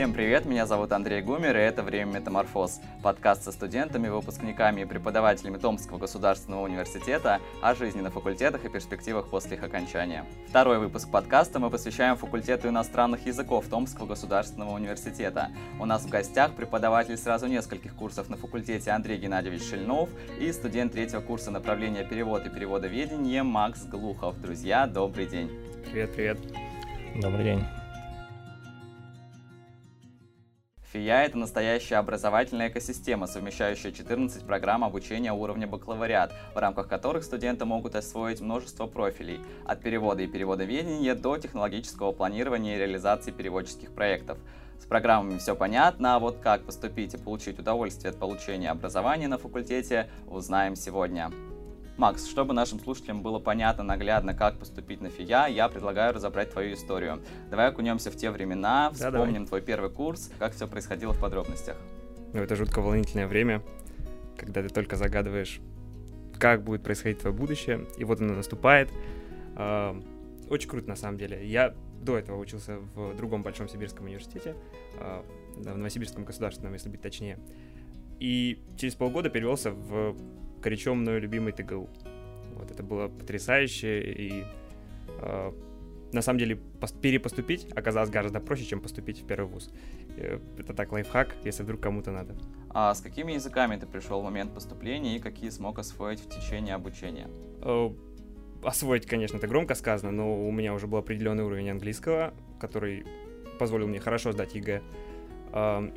Всем привет, меня зовут Андрей Гумер, и это «Время Метаморфоз» — подкаст со студентами, выпускниками и преподавателями Томского государственного университета о жизни на факультетах и перспективах после их окончания. Второй выпуск подкаста мы посвящаем факультету иностранных языков Томского государственного университета. У нас в гостях преподаватель сразу нескольких курсов на факультете Андрей Геннадьевич Шельнов и студент третьего курса направления перевод и переводоведение Макс Глухов. Друзья, добрый день! Привет, привет! Добрый день! ФИЯ – это настоящая образовательная экосистема, совмещающая 14 программ обучения уровня бакалавриат, в рамках которых студенты могут освоить множество профилей, от перевода и переводоведения до технологического планирования и реализации переводческих проектов. С программами все понятно, а вот как поступить и получить удовольствие от получения образования на факультете, узнаем сегодня. Макс, чтобы нашим слушателям было понятно, наглядно, как поступить на ФИЯ, я предлагаю разобрать твою историю. Давай окунемся в те времена, вспомним да, твой первый курс, как все происходило в подробностях. Ну, это жутко волнительное время, когда ты только загадываешь, как будет происходить твое будущее, и вот оно наступает. Очень круто, на самом деле. Я до этого учился в другом большом сибирском университете, а, в Новосибирском государственном, если быть точнее. И через полгода перевелся в горячом мною любимый ТГУ. Вот это было потрясающе, и э, на самом деле перепоступить оказалось гораздо проще, чем поступить в первый вуз. Э, это так лайфхак, если вдруг кому-то надо. А с какими языками ты пришел в момент поступления и какие смог освоить в течение обучения? Э, освоить, конечно, это громко сказано, но у меня уже был определенный уровень английского, который позволил мне хорошо сдать ЕГЭ.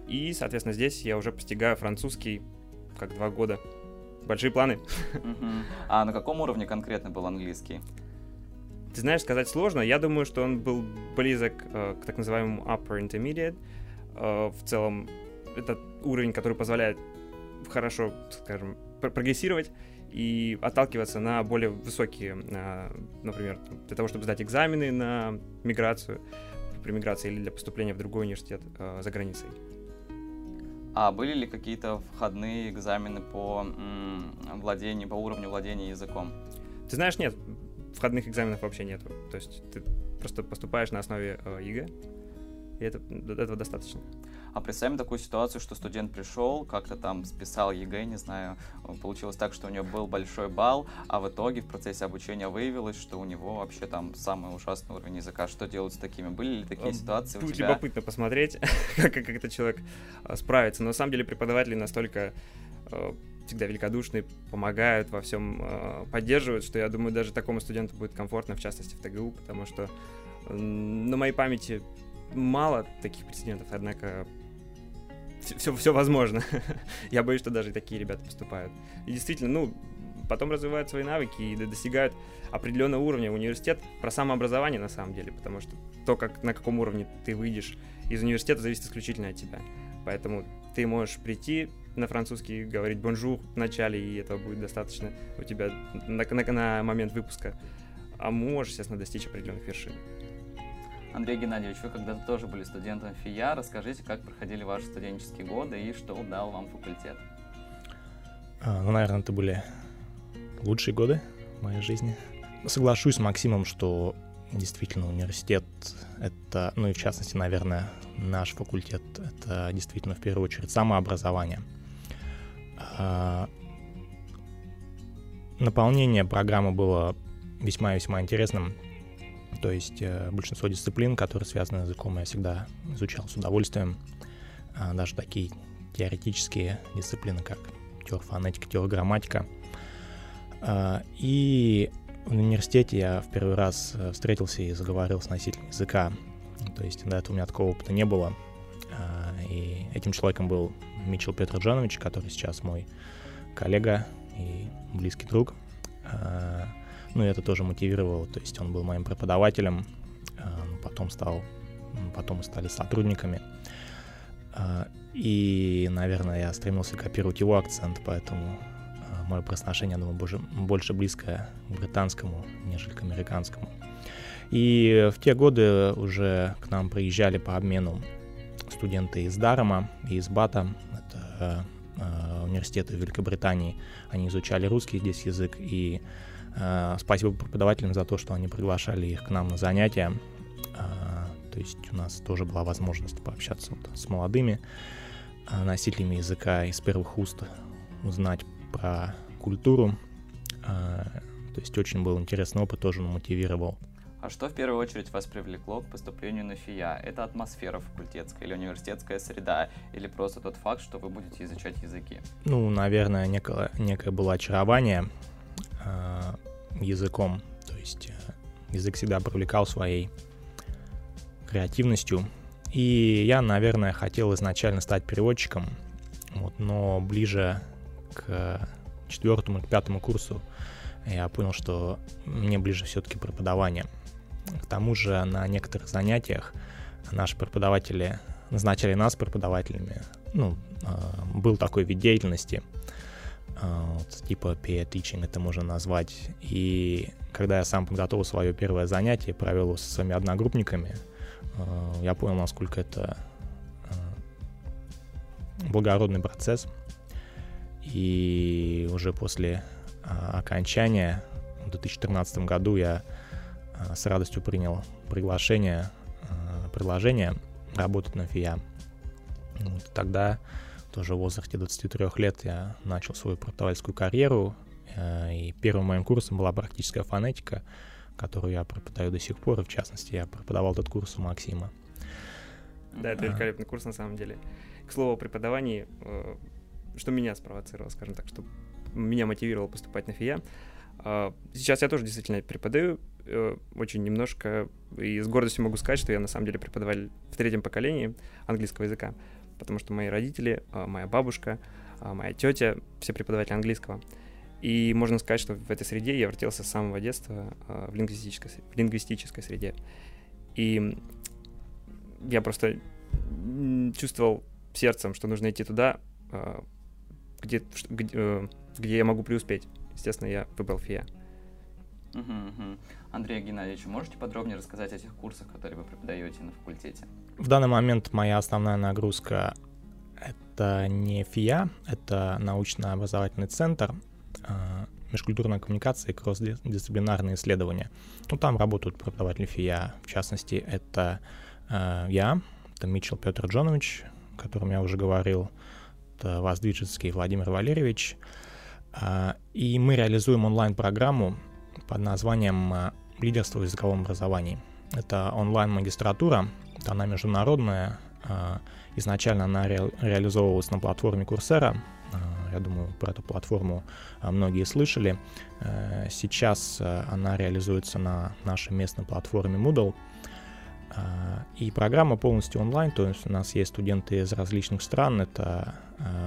И, соответственно, здесь я уже постигаю французский как два года большие планы. А на каком уровне конкретно был английский? Ты знаешь, сказать сложно. Я думаю, что он был близок э, к так называемому upper intermediate. Э, в целом, это уровень, который позволяет хорошо, скажем, прогрессировать и отталкиваться на более высокие, э, например, для того, чтобы сдать экзамены на миграцию, при миграции или для поступления в другой университет э, за границей. А были ли какие-то входные экзамены по владению, по уровню владения языком? Ты знаешь, нет, входных экзаменов вообще нету. То есть ты просто поступаешь на основе э, ЕГЭ, и это, этого достаточно. А представим такую ситуацию, что студент пришел, как-то там списал ЕГЭ, не знаю, получилось так, что у него был большой балл, а в итоге в процессе обучения выявилось, что у него вообще там самый ужасный уровень языка. Что делать с такими? Были ли такие ситуации Будет у тебя? любопытно посмотреть, как, как этот человек а, справится. Но на самом деле преподаватели настолько а, всегда великодушны, помогают во всем, а, поддерживают, что я думаю, даже такому студенту будет комфортно, в частности в ТГУ, потому что на моей памяти мало таких прецедентов, однако все, все возможно. Я боюсь, что даже такие ребята поступают. И действительно, ну, потом развивают свои навыки и достигают определенного уровня. Университет про самообразование на самом деле, потому что то, как, на каком уровне ты выйдешь из университета, зависит исключительно от тебя. Поэтому ты можешь прийти на французский, говорить bonjour в начале, и этого будет достаточно у тебя на, на, на момент выпуска. А можешь, естественно, достичь определенных вершин. Андрей Геннадьевич, вы когда-то тоже были студентом ФИЯ. Расскажите, как проходили ваши студенческие годы и что дал вам факультет? А, ну, наверное, это были лучшие годы моей жизни. Соглашусь с Максимом, что действительно университет — это, ну и в частности, наверное, наш факультет — это действительно в первую очередь самообразование. А, наполнение программы было весьма-весьма интересным. То есть э, большинство дисциплин, которые связаны с языком, я всегда изучал с удовольствием. А, даже такие теоретические дисциплины, как теорфонетика, теорграмматика. А, и в университете я в первый раз э, встретился и заговорил с носителем языка. То есть до этого у меня такого опыта не было. А, и этим человеком был Мичел Петр Джанович, который сейчас мой коллега и близкий друг. А, ну, это тоже мотивировало, то есть он был моим преподавателем, а, потом стал, потом мы стали сотрудниками. А, и, наверное, я стремился копировать его акцент, поэтому мое произношение, думаю, больше, близкое к британскому, нежели к американскому. И в те годы уже к нам приезжали по обмену студенты из Дарома и из Бата, это университеты Великобритании. Они изучали русский здесь язык, и спасибо преподавателям за то, что они приглашали их к нам на занятия. Э, то есть у нас тоже была возможность пообщаться вот с молодыми а, носителями языка из первых уст, узнать про культуру. То есть очень был интересный опыт, тоже мотивировал. А что в первую очередь вас привлекло к поступлению на ФИЯ? Это атмосфера факультетская или университетская среда? Или просто тот факт, что вы будете изучать языки? Ну, наверное, некое, некое было очарование э, языком. То есть э, язык всегда привлекал своей креативностью. И я, наверное, хотел изначально стать переводчиком, вот, но ближе к четвертому к пятому курсу я понял, что мне ближе все-таки преподавание. К тому же на некоторых занятиях наши преподаватели назначали нас преподавателями. Ну, а, был такой вид деятельности, типа peer teaching это можно назвать. И когда я сам подготовил свое первое занятие, провел его со своими одногруппниками, а, я понял, насколько это благородный процесс. И уже после окончания в 2013 году я с радостью принял приглашение, предложение работать на ФИА. Вот, тогда, тоже в возрасте 23 лет, я начал свою преподавательскую карьеру, э, и первым моим курсом была практическая фонетика, которую я преподаю до сих пор, и в частности, я преподавал этот курс у Максима. Да, это великолепный курс на самом деле. К слову о преподавании, что меня спровоцировало, скажем так, что меня мотивировало поступать на ФИА. Сейчас я тоже действительно преподаю Э, очень немножко, и с гордостью могу сказать, что я на самом деле преподаватель в третьем поколении английского языка, потому что мои родители, а, моя бабушка, а, моя тетя, все преподаватели английского. И можно сказать, что в этой среде я вертелся с самого детства а, в лингвистической, в лингвистической среде. И я просто чувствовал сердцем, что нужно идти туда, где, где, э, где я могу преуспеть. Естественно, я выбрал ФИА. Угу, угу. Андрей Геннадьевич, можете подробнее рассказать о тех курсах, которые вы преподаете на факультете? В данный момент моя основная нагрузка — это не ФИА, это научно-образовательный центр, а, межкультурная коммуникация и кросс-дисциплинарные исследования. Ну, там работают преподаватели ФИА, в частности, это э, я, это Митчел Петр Джонович, о котором я уже говорил, это Воздвижецкий Владимир Валерьевич, э, и мы реализуем онлайн-программу под названием лидерство в языковом образовании. Это онлайн-магистратура, она международная. А, изначально она ре реализовывалась на платформе Курсера. Я думаю, про эту платформу многие слышали. Э, сейчас она реализуется на нашей местной платформе Moodle. И программа полностью онлайн, то есть у нас есть студенты из различных стран. Это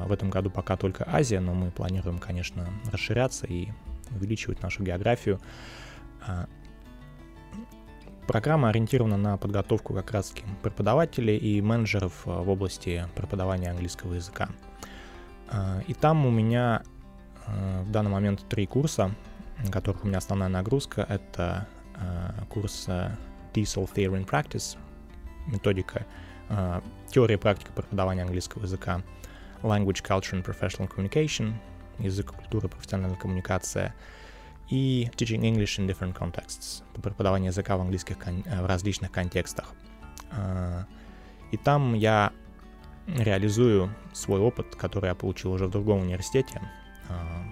в этом году пока только Азия, но мы планируем, конечно, расширяться и увеличивать нашу географию. Программа ориентирована на подготовку как раз преподавателей и менеджеров э, в области преподавания английского языка. Э, и там у меня в данный момент три курса, на которых у меня основная нагрузка. Это курс TESOL Theory and Practice, методика теория и практика преподавания английского языка, Language, Culture and Professional Communication, язык, культура, профессиональная коммуникация — и Teaching English in Different Contexts, преподавание языка в английских э, в различных контекстах. А, и там я реализую свой опыт, который я получил уже в другом университете. А,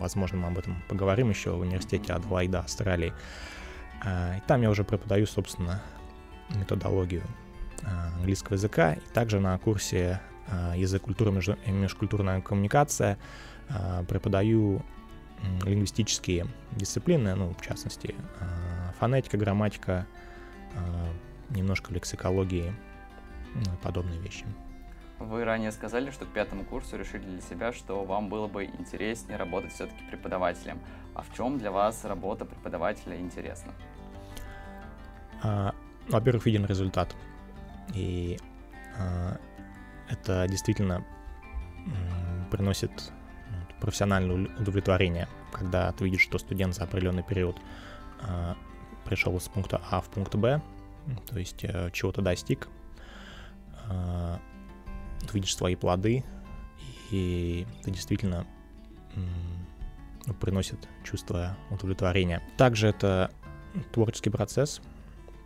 возможно, мы об этом поговорим еще в университете Адвайда, Австралии. А, и там я уже преподаю, собственно, методологию английского языка. И также на курсе язык культуры и межкультурная коммуникация преподаю лингвистические дисциплины, ну, в частности, а, фонетика, грамматика, а, немножко лексикологии, ну, подобные вещи. Вы ранее сказали, что к пятому курсу решили для себя, что вам было бы интереснее работать все-таки преподавателем. А в чем для вас работа преподавателя интересна? А, во-первых, виден результат. И а, это действительно приносит профессиональное удовлетворение, когда ты видишь, что студент за определенный период э, пришел с пункта А в пункт Б, то есть э, чего-то достиг, э, ты видишь свои плоды, и это действительно приносит чувство удовлетворения. Также это творческий процесс,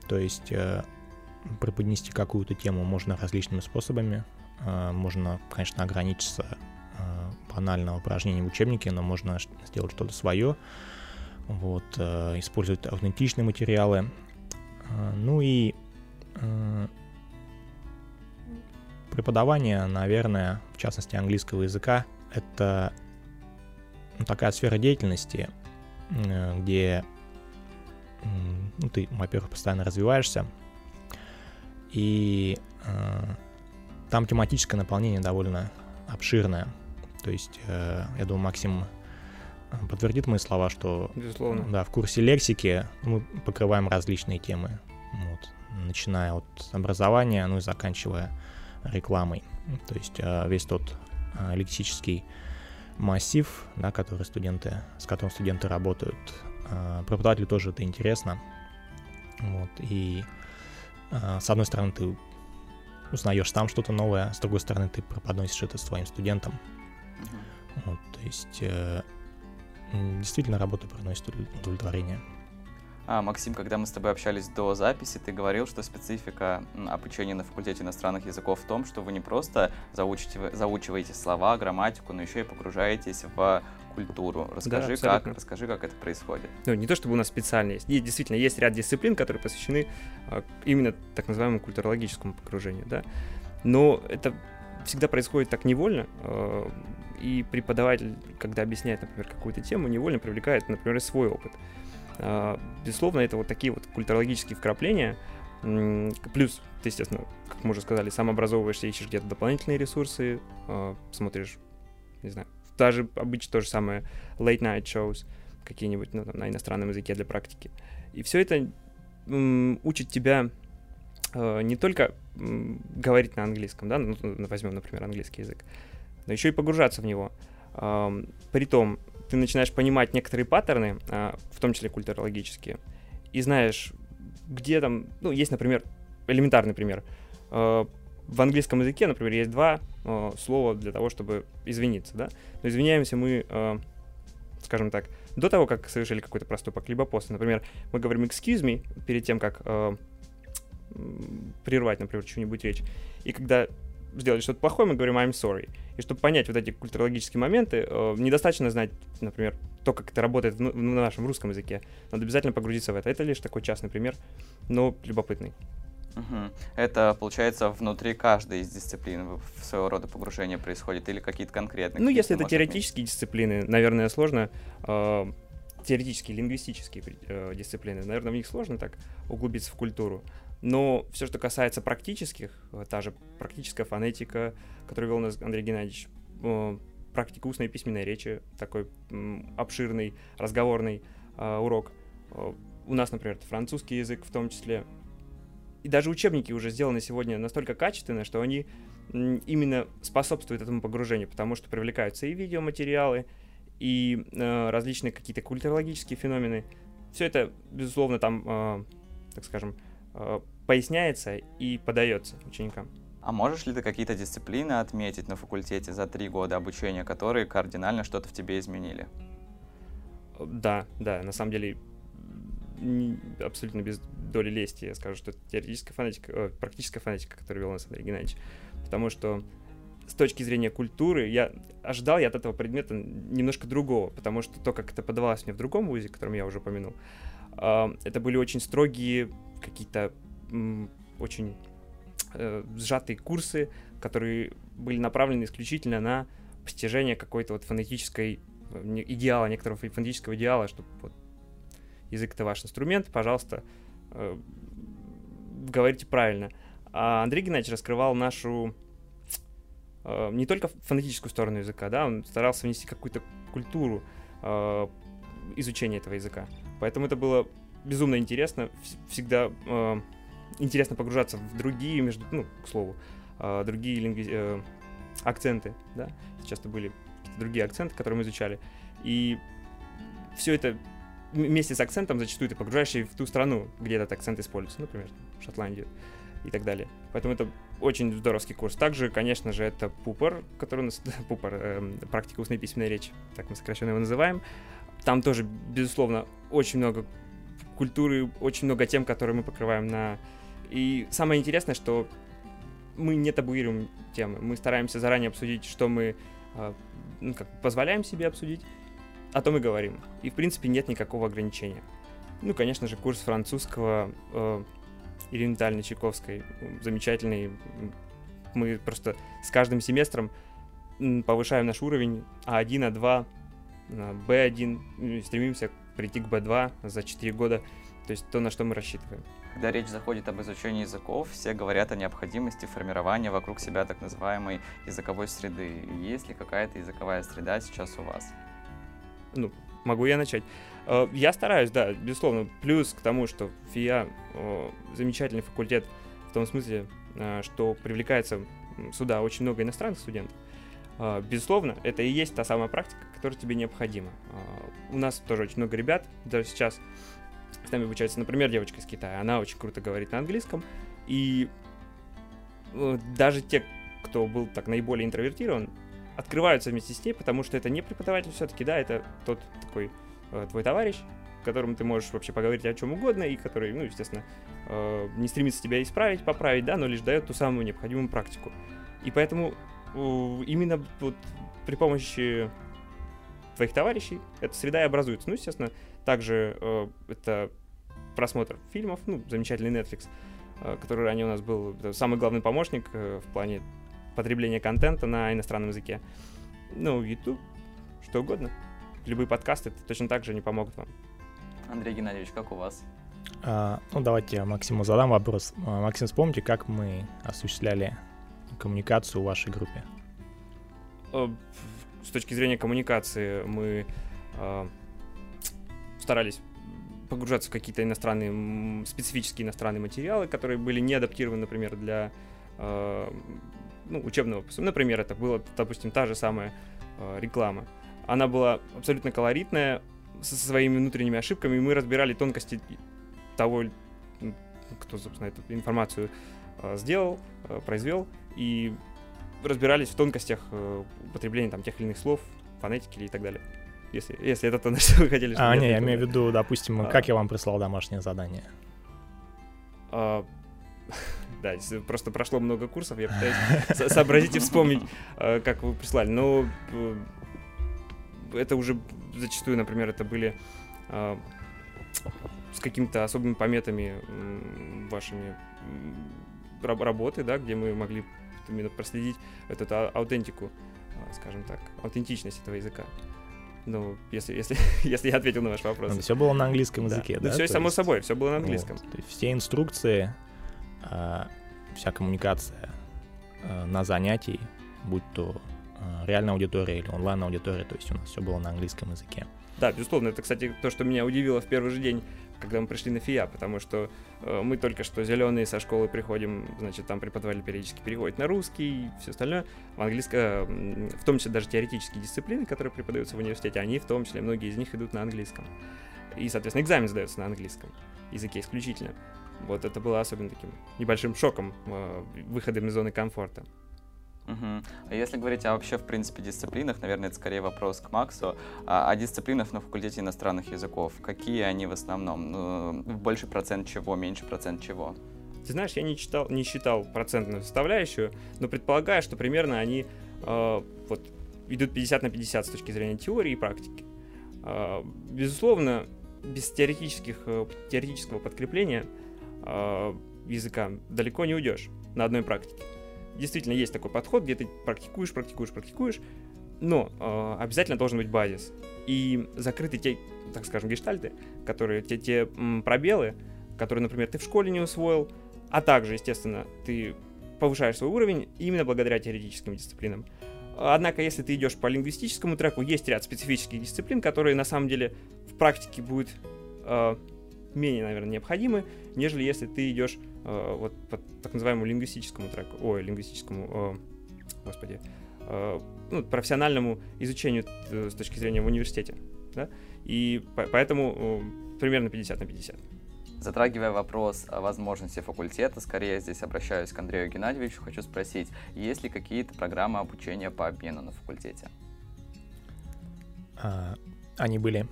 то есть э, преподнести какую-то тему можно различными способами. Э, можно, конечно, ограничиться э, банальным упражнением в учебнике, но можно сделать что-то свое. Вот, э, использовать аутентичные материалы. Ну и преподавание, наверное, в частности английского языка, это ну, такая сфера деятельности, где ну, ты, во-первых, постоянно развиваешься, и э, там тематическое наполнение довольно обширное. То есть, э, я думаю, Максим э, подтвердит мои слова, что Безусловно. Да, в курсе лексики мы покрываем различные темы. Вот, начиная от образования, ну и заканчивая рекламой. То есть э, весь тот лексический массив, да, который студенты, с которым студенты работают. Преподавателю тоже это интересно. Вот, и с одной стороны ты узнаешь сам что-то новое, с другой стороны ты преподносишь это своим студентам. Вот, то есть э, действительно работа приносит удовлетворение. А, Максим, когда мы с тобой общались до записи, ты говорил, что специфика обучения на факультете иностранных языков в том, что вы не просто заучите, заучиваете слова, грамматику, но еще и погружаетесь в культуру. Расскажи, да, как, расскажи, как это происходит. Ну, не то, чтобы у нас специально есть. И действительно, есть ряд дисциплин, которые посвящены а, именно так называемому культурологическому погружению, да. Но это всегда происходит так невольно, а, и преподаватель, когда объясняет, например, какую-то тему, невольно привлекает, например, свой опыт. А, безусловно, это вот такие вот культурологические вкрапления, Плюс, ты, естественно, как мы уже сказали, сам образовываешься, ищешь где-то дополнительные ресурсы, смотришь, не знаю, даже обычно то же самое late night shows какие-нибудь ну, там, на иностранном языке для практики. И все это учит тебя э, не только говорить на английском, да, ну, возьмем, например, английский язык, но еще и погружаться в него. Притом ты начинаешь понимать некоторые паттерны, э, в том числе культурологические, и знаешь, где там, ну, есть, например, элементарный пример. Э, в английском языке, например, есть два э, слова для того, чтобы извиниться, да. Но извиняемся мы, скажем так, до того, как совершили какой-то проступок, либо после. Например, мы говорим excuse me перед тем, как прервать, например, чью-нибудь речь. И когда сделали что-то плохое, мы говорим I'm sorry. И чтобы понять вот эти культурологические моменты, э, недостаточно знать, например, то, как это работает в, в нашем русском языке. Надо обязательно погрузиться в это. Это лишь такой частный пример, но любопытный. Угу. Это, получается, внутри каждой из дисциплин своего рода погружение происходит или какие-то конкретные? Ну, если это теоретические быть? дисциплины, наверное, сложно. Э, теоретические, лингвистические э, дисциплины, наверное, в них сложно так углубиться в культуру. Но все, что касается практических, э, та же практическая фонетика, которую вел у нас Андрей Геннадьевич, э, практика устной и письменной речи, такой обширный разговорный э, урок. У нас, например, французский язык в том числе, и даже учебники уже сделаны сегодня настолько качественные, что они именно способствуют этому погружению, потому что привлекаются и видеоматериалы, и э, различные какие-то культурологические феномены. Все это, безусловно, там, э, так скажем, поясняется и подается ученикам. А можешь ли ты какие-то дисциплины отметить на факультете за три года обучения, которые кардинально что-то в тебе изменили? Да, да, на самом деле абсолютно без доли лести я скажу, что это теоретическая фонетика, э, практическая фонетика, которую вел нас Андрей Геннадьевич. Потому что с точки зрения культуры я ожидал я от этого предмета немножко другого, потому что то, как это подавалось мне в другом вузе, которым я уже упомянул, э, это были очень строгие какие-то очень э, сжатые курсы, которые были направлены исключительно на постижение какой-то вот фонетической э, идеала, некоторого фонетического идеала, чтобы вот язык это ваш инструмент, пожалуйста, э, говорите правильно. А Андрей Геннадьевич раскрывал нашу э, не только фонетическую сторону языка, да, он старался внести какую-то культуру э, изучения этого языка. Поэтому это было безумно интересно, всегда э, интересно погружаться в другие, между, ну, к слову, э, другие лингви... э, акценты, да, сейчас это были другие акценты, которые мы изучали, и все это вместе с акцентом зачастую ты погружаешься в ту страну, где этот акцент используется, например, Шотландию и так далее. Поэтому это очень здоровский курс. Также, конечно же, это пупор, который у нас пупор, э, практика устной письменной речи, так мы сокращенно его называем. Там тоже, безусловно, очень много культуры, очень много тем, которые мы покрываем на И самое интересное, что мы не табуируем темы, мы стараемся заранее обсудить, что мы э, ну, как, позволяем себе обсудить, о том и говорим. И, в принципе, нет никакого ограничения. Ну, конечно же, курс французского э, Ирины Витальевны Чайковской замечательный. Мы просто с каждым семестром повышаем наш уровень А1, А2, Б1, стремимся прийти к Б2 за 4 года, то есть то, на что мы рассчитываем. Когда речь заходит об изучении языков, все говорят о необходимости формирования вокруг себя так называемой языковой среды. Есть ли какая-то языковая среда сейчас у вас? Ну, могу я начать. Э, я стараюсь, да, безусловно. Плюс к тому, что ФИА замечательный факультет в том смысле, э, что привлекается сюда очень много иностранных студентов. Э, безусловно, это и есть та самая практика, которая тебе необходима. У нас тоже очень много ребят, даже сейчас с нами обучается, например, девочка из Китая. Она очень круто говорит на английском. И даже те, кто был так наиболее интровертирован, открываются вместе с ней, потому что это не преподаватель все-таки, да, это тот такой э, твой товарищ, с которым ты можешь вообще поговорить о чем угодно, и который, ну, естественно, э, не стремится тебя исправить, поправить, да, но лишь дает ту самую необходимую практику. И поэтому э, именно вот при помощи твоих товарищей эта среда и образуется. Ну, естественно, также э, это просмотр фильмов, ну, замечательный Netflix, э, который ранее у нас был самый главный помощник э, в плане потребления контента на иностранном языке. Ну, YouTube, что угодно. Любые подкасты точно так же не помогут вам. Андрей Геннадьевич, как у вас? А, ну, давайте я Максиму задам вопрос. А, Максим, вспомните, как мы осуществляли коммуникацию в вашей группе? С точки зрения коммуникации мы э, старались погружаться в какие-то иностранные, специфические иностранные материалы, которые были не адаптированы, например, для э, ну, учебного пособия. Например, это была, допустим, та же самая э, реклама. Она была абсолютно колоритная, со своими внутренними упоминками, и мы разбирали тонкости того, кто, собственно, эту информацию э, сделал, э, произвел, и разбирались в тонкостях э, употребления там тех или иных слов, фонетики и так далее. Если, если это то, на что вы хотели. А, не, я имею в виду, допустим, а, как я вам прислал домашнее задание. А, да, просто прошло много курсов, я пытаюсь сообразить и вспомнить, э, как вы прислали. Но э, это уже зачастую, например, это были э, с какими-то особыми пометами вашими работы, да, где мы могли именно проследить эту аутентику, скажем так, аутентичность этого языка. Ну, если, если, если я ответил на ваш вопрос. Ну, все было на английском языке, да? Ну, все само есть... собой, все было на английском. Вот. То есть все инструкции а, вся коммуникация а, на занятии, будь то а, реальная аудитория или онлайн-аудитория, то есть у нас все было на английском языке. Да, безусловно, это, кстати, то, что меня удивило в первый же день, когда мы пришли на ФИА, потому что э, мы только что зеленые со школы приходим, значит, там преподаватель периодически переводит на русский и все остальное. В английском, э, в том числе даже теоретические дисциплины, которые преподаются в университете, они в том числе, многие из них идут на английском. И, соответственно, экзамен сдается на английском языке исключительно. Вот это было особенно таким небольшим шоком, э, выходом из зоны комфорта. Угу. А если говорить о вообще, в принципе, дисциплинах, наверное, это скорее вопрос к Максу, а, о дисциплинах на факультете иностранных языков, какие они в основном? Ну, больше процент чего, меньше процент чего? Ты знаешь, я не, читал, не считал процентную составляющую, но предполагаю, что примерно они э, вот, идут 50 на 50 с точки зрения теории и практики. Э, безусловно, без теоретических, э, теоретического подкрепления э, языка далеко не уйдешь на одной практике. Действительно, есть такой подход, где ты практикуешь, практикуешь, практикуешь, но э, обязательно должен быть базис. И закрыты те, так скажем, гештальты, которые, те, те м, пробелы, которые, например, ты в школе не усвоил, а также, естественно, ты повышаешь свой уровень именно благодаря теоретическим дисциплинам. Однако, если ты идешь по лингвистическому треку, есть ряд специфических дисциплин, которые на самом деле в практике будут э, менее, наверное, необходимы, нежели если ты идешь э, вот по так называемому лингвистическому треку, ой, лингвистическому, э, господи, э, ну, профессиональному изучению э, с точки зрения в университете, да, и по поэтому э, примерно 50 на 50. Затрагивая вопрос о возможности факультета, скорее здесь обращаюсь к Андрею Геннадьевичу, хочу спросить, есть ли какие-то программы обучения по обмену на факультете? А, они были,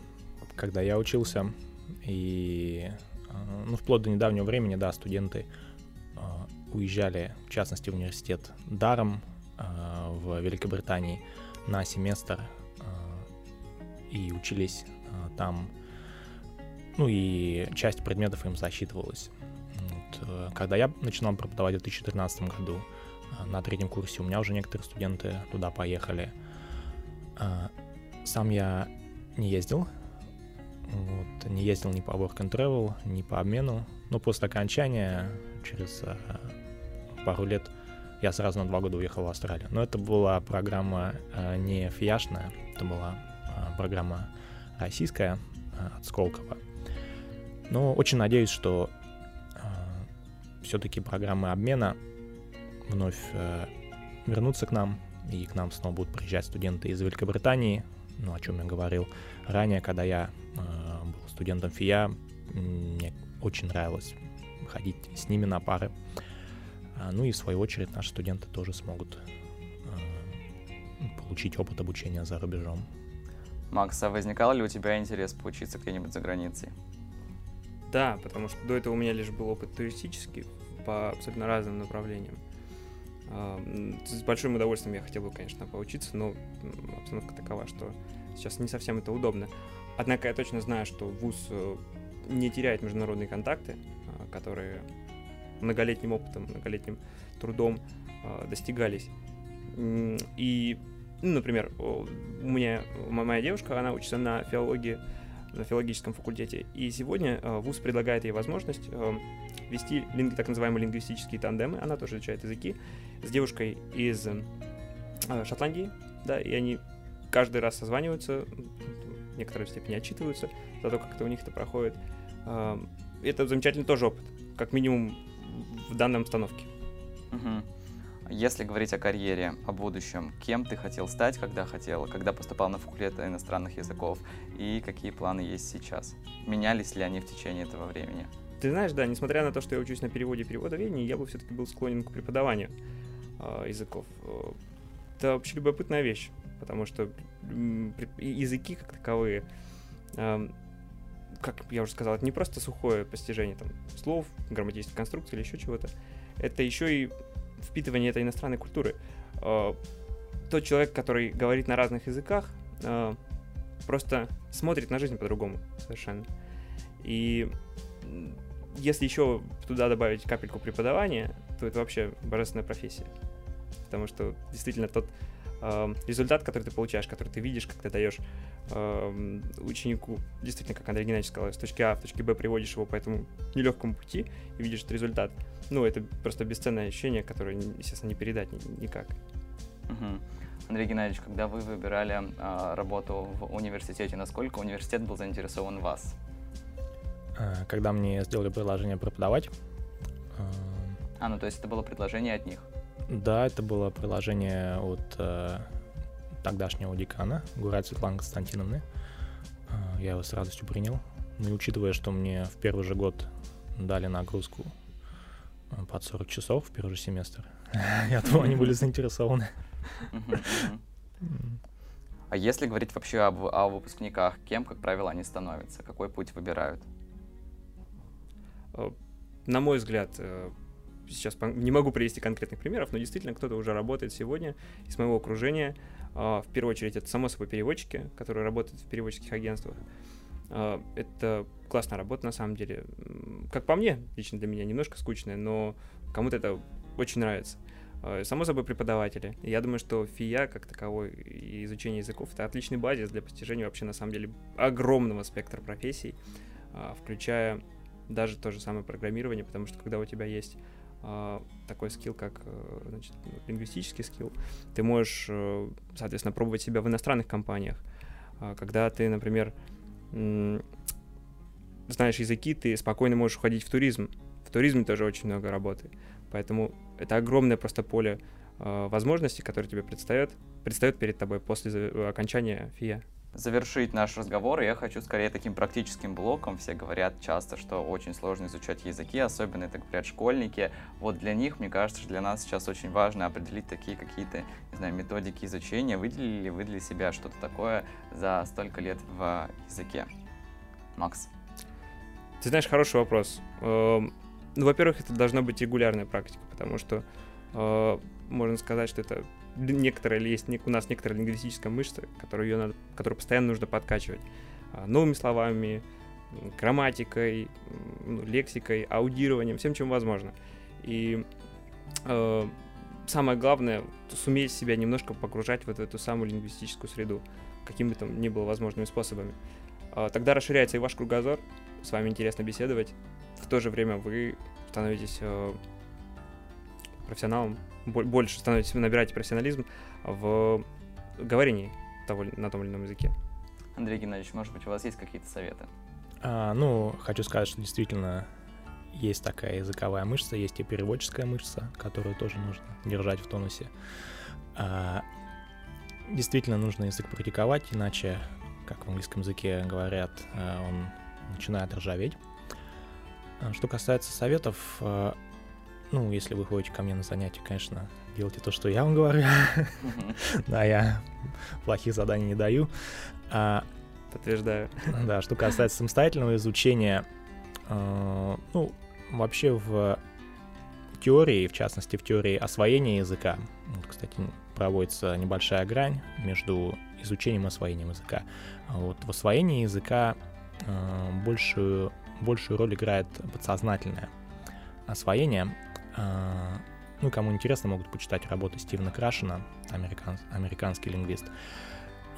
когда я учился, и а, ну, вплоть до недавнего времени, да, студенты уезжали, в частности, в университет даром в Великобритании на семестр и учились там, ну и часть предметов им засчитывалась. Вот. Когда я начинал преподавать в 2013 году, на третьем курсе у меня уже некоторые студенты туда поехали. Сам я не ездил, вот, не ездил ни по work and travel, ни по обмену, но после окончания через э, пару лет я сразу на два года уехал в Австралию. Но это была программа э, не фияшная, это была э, программа российская э, от Сколково. Но очень надеюсь, что э, все-таки программы обмена вновь э, вернутся к нам, и к нам снова будут приезжать студенты из Великобритании, ну, о чем я говорил ранее, когда я э, был студентом ФИА, мне очень нравилось ходить с ними на пары. А, ну и в свою очередь наши студенты тоже смогут э, получить опыт обучения за рубежом. Макс, а возникал ли у тебя интерес поучиться где-нибудь за границей? Да, потому что до этого у меня лишь был опыт туристический по абсолютно разным направлениям. С большим удовольствием я хотел бы, конечно, поучиться, но обстановка такова, что сейчас не совсем это удобно. Однако я точно знаю, что ВУЗ э, не теряет международные контакты, а, которые многолетним опытом, многолетним трудом а, достигались. И, ну, например, у меня моя девушка, она учится на филологии, на филологическом факультете, и сегодня а, ВУЗ предлагает ей возможность вести так называемые лингвистические тандемы, она тоже изучает языки, с девушкой из Шотландии, да, и они каждый раз созваниваются, в некоторой степени отчитываются за то, как это у них это проходит. Это замечательный тоже опыт, как минимум в данной обстановке. Угу. Если говорить о карьере, о будущем, кем ты хотел стать, когда хотел, когда поступал на факультет иностранных языков, и какие планы есть сейчас? Менялись ли они в течение этого времени? Ты знаешь, да, несмотря на то, что я учусь на переводе и переводоведении, я бы все-таки был склонен к преподаванию э, языков. Это вообще любопытная вещь потому что языки как таковые, как я уже сказал, это не просто сухое постижение там, слов, грамматической конструкции или еще чего-то, это еще и впитывание этой иностранной культуры. А, тот человек, который говорит на разных языках, а, просто смотрит на жизнь по-другому совершенно. И если еще туда добавить капельку преподавания, то это вообще божественная профессия. Потому что действительно тот результат, который ты получаешь, который ты видишь, как ты даешь э, ученику, действительно, как Андрей Геннадьевич сказал, с точки А в точке Б приводишь его по этому нелегкому пути и видишь этот результат. Ну, это просто бесценное ощущение, которое, естественно, не передать никак. Угу. Андрей Геннадьевич, когда вы выбирали э, работу в университете, насколько университет был заинтересован в вас? А, когда мне сделали предложение преподавать. Э... А, ну то есть это было предложение от них? Да, это было приложение от э, тогдашнего декана, Гурат Светланы Константиновны. Э, я его с радостью принял. Ну и учитывая, что мне в первый же год дали нагрузку э, под 40 часов в первый же семестр, я думаю, они были заинтересованы. А если говорить вообще об, о выпускниках, кем, как правило, они становятся? Какой путь выбирают? Э, на мой взгляд, э, сейчас не могу привести конкретных примеров, но действительно кто-то уже работает сегодня из моего окружения. А, в первую очередь это само собой переводчики, которые работают в переводческих агентствах. А, это классная работа на самом деле. Как по мне, лично для меня немножко скучная, но кому-то это очень нравится. А, само собой преподаватели. Я думаю, что ФИЯ как таковой и изучение языков это отличный базис для постижения вообще на самом деле огромного спектра профессий, включая даже то же самое программирование, потому что когда у тебя есть а, такой скилл, как э, значит, лингвистический скилл, ты можешь, э, соответственно, пробовать себя в иностранных компаниях. А, когда ты, например, знаешь языки, ты спокойно можешь уходить в туризм. В туризме тоже очень много работы. Поэтому это огромное просто поле а, возможностей, которые тебе предстает, предстает перед тобой после окончания ФИА завершить наш разговор, я хочу скорее таким практическим блоком. Все говорят часто, что очень сложно изучать языки, особенно это говорят школьники. Вот для них, мне кажется, что для нас сейчас очень важно определить такие какие-то, не знаю, методики изучения. Выделили ли вы для себя что-то такое за столько лет в языке? Макс. Ты знаешь, хороший вопрос. Эм, ну, во-первых, это должна быть регулярная практика, потому что э, можно сказать, что это некоторая есть у нас некоторая лингвистическая мышца, которую ее надо, которую постоянно нужно подкачивать э, новыми словами, грамматикой, ну, лексикой, аудированием, всем, чем возможно. И э, самое главное, суметь себя немножко погружать вот в эту самую лингвистическую среду, какими бы там ни было возможными способами. Э, тогда расширяется и ваш кругозор, с вами интересно беседовать, в то же время вы становитесь э, профессионалом, больше становитесь, вы набираете профессионализм в говорении того, на том или ином языке. Андрей Геннадьевич, может быть, у вас есть какие-то советы? А, ну, хочу сказать, что действительно есть такая языковая мышца, есть и переводческая мышца, которую тоже нужно держать в тонусе. А, действительно нужно язык практиковать, иначе, как в английском языке говорят, а, он начинает ржаветь. А, что касается советов, а, ну, если вы ходите ко мне на занятия, конечно, делайте то, что я вам говорю. Да, я плохих заданий не даю. Подтверждаю. Да, что касается самостоятельного изучения, э, ну, вообще в теории, в частности в теории освоения языка, вот, кстати, проводится небольшая грань между изучением и освоением языка. А вот в освоении языка э, большую, большую роль играет подсознательное освоение. Э, ну, кому интересно, могут почитать работы Стивена Крашена, американ, американский лингвист.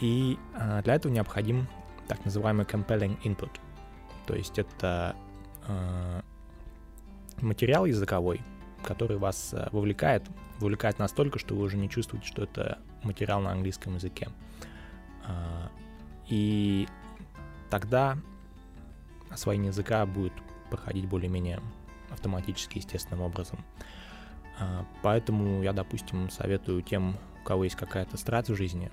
И э, для этого необходим так называемый compelling input. То есть это э, материал языковой, который вас вовлекает, вовлекает настолько, что вы уже не чувствуете, что это материал на английском языке. И тогда освоение языка будет проходить более-менее автоматически, естественным образом. Э, поэтому я, допустим, советую тем, у кого есть какая-то страсть в жизни,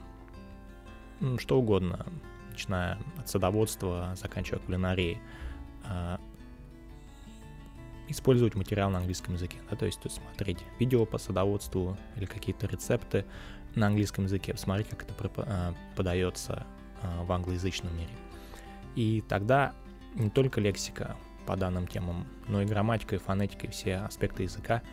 что угодно, начиная от садоводства, заканчивая кулинарией, а, использовать материал на английском языке, да, то есть, то есть смотреть видео по садоводству или какие-то рецепты на английском языке, посмотреть, как это а, подается а, в англоязычном мире. И тогда не только лексика по данным темам, но и грамматика и фонетика и все аспекты языка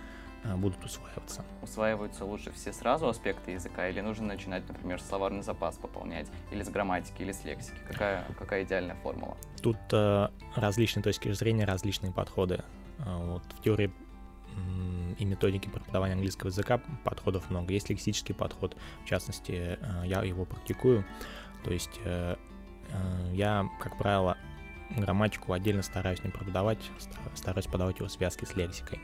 Э, будут усваиваться. Усваиваются лучше все сразу аспекты языка или нужно начинать, например, словарный запас пополнять, или с грамматики, или с лексики? Какая, какая идеальная формула? Тут э, различные точки зрения, различные подходы. Э, вот в теории и методики преподавания английского языка подходов много. Есть лексический подход, в частности, э, я его практикую. То есть я, как правило, грамматику отдельно стараюсь не преподавать, стараюсь подавать его в связке с лексикой.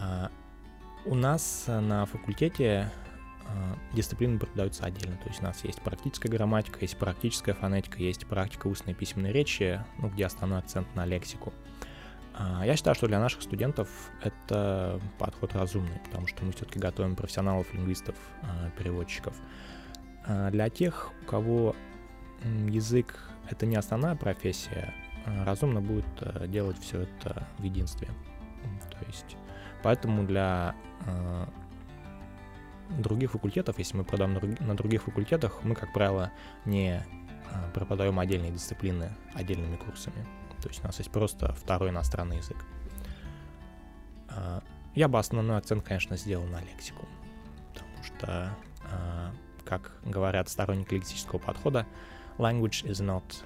А, у нас на факультете а, дисциплины преподаются отдельно. То есть у нас есть практическая грамматика, есть практическая фонетика, есть практика устной и письменной речи, ну, где основной акцент на лексику. А, я считаю, что для наших студентов это подход разумный, потому что мы все-таки готовим профессионалов, лингвистов, переводчиков. Для тех, у кого язык — это не основная профессия, разумно будет делать все это в единстве. То есть Поэтому для э, других факультетов, если мы продаем на других факультетах, мы, как правило, не э, преподаем отдельные дисциплины отдельными курсами. То есть у нас есть просто второй иностранный язык. Э, я бы основной акцент, конечно, сделал на лексику, потому что, э, как говорят сторонники лексического подхода, language is not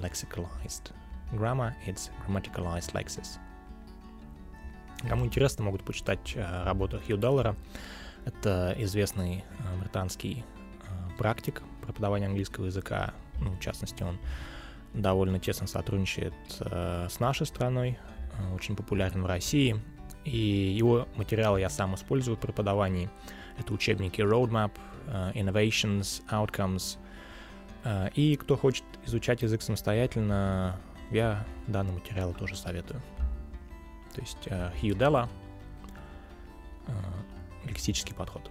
lexicalized. Grammar is grammaticalized lexis. Кому интересно, могут почитать э, работу Хью Даллера. Это известный э, британский э, практик преподавания английского языка. Ну, в частности, он довольно тесно сотрудничает с нашей страной, очень популярен в России. И его материалы я сам использую в преподавании. Это учебники Roadmap, Innovations, Outcomes. И кто хочет изучать язык самостоятельно, я данный материал тоже советую. То есть э, Хьюдела, э, лексический подход.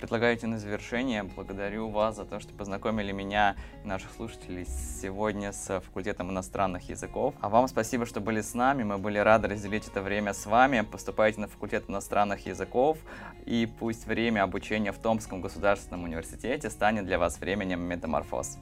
Предлагаю на завершение. Благодарю вас за то, что познакомили меня и наших слушателей сегодня с факультетом иностранных языков. А вам спасибо, что были с нами. Мы были рады разделить это время с вами. Поступайте на факультет иностранных языков, и пусть время обучения в Томском государственном университете станет для вас временем метаморфоз.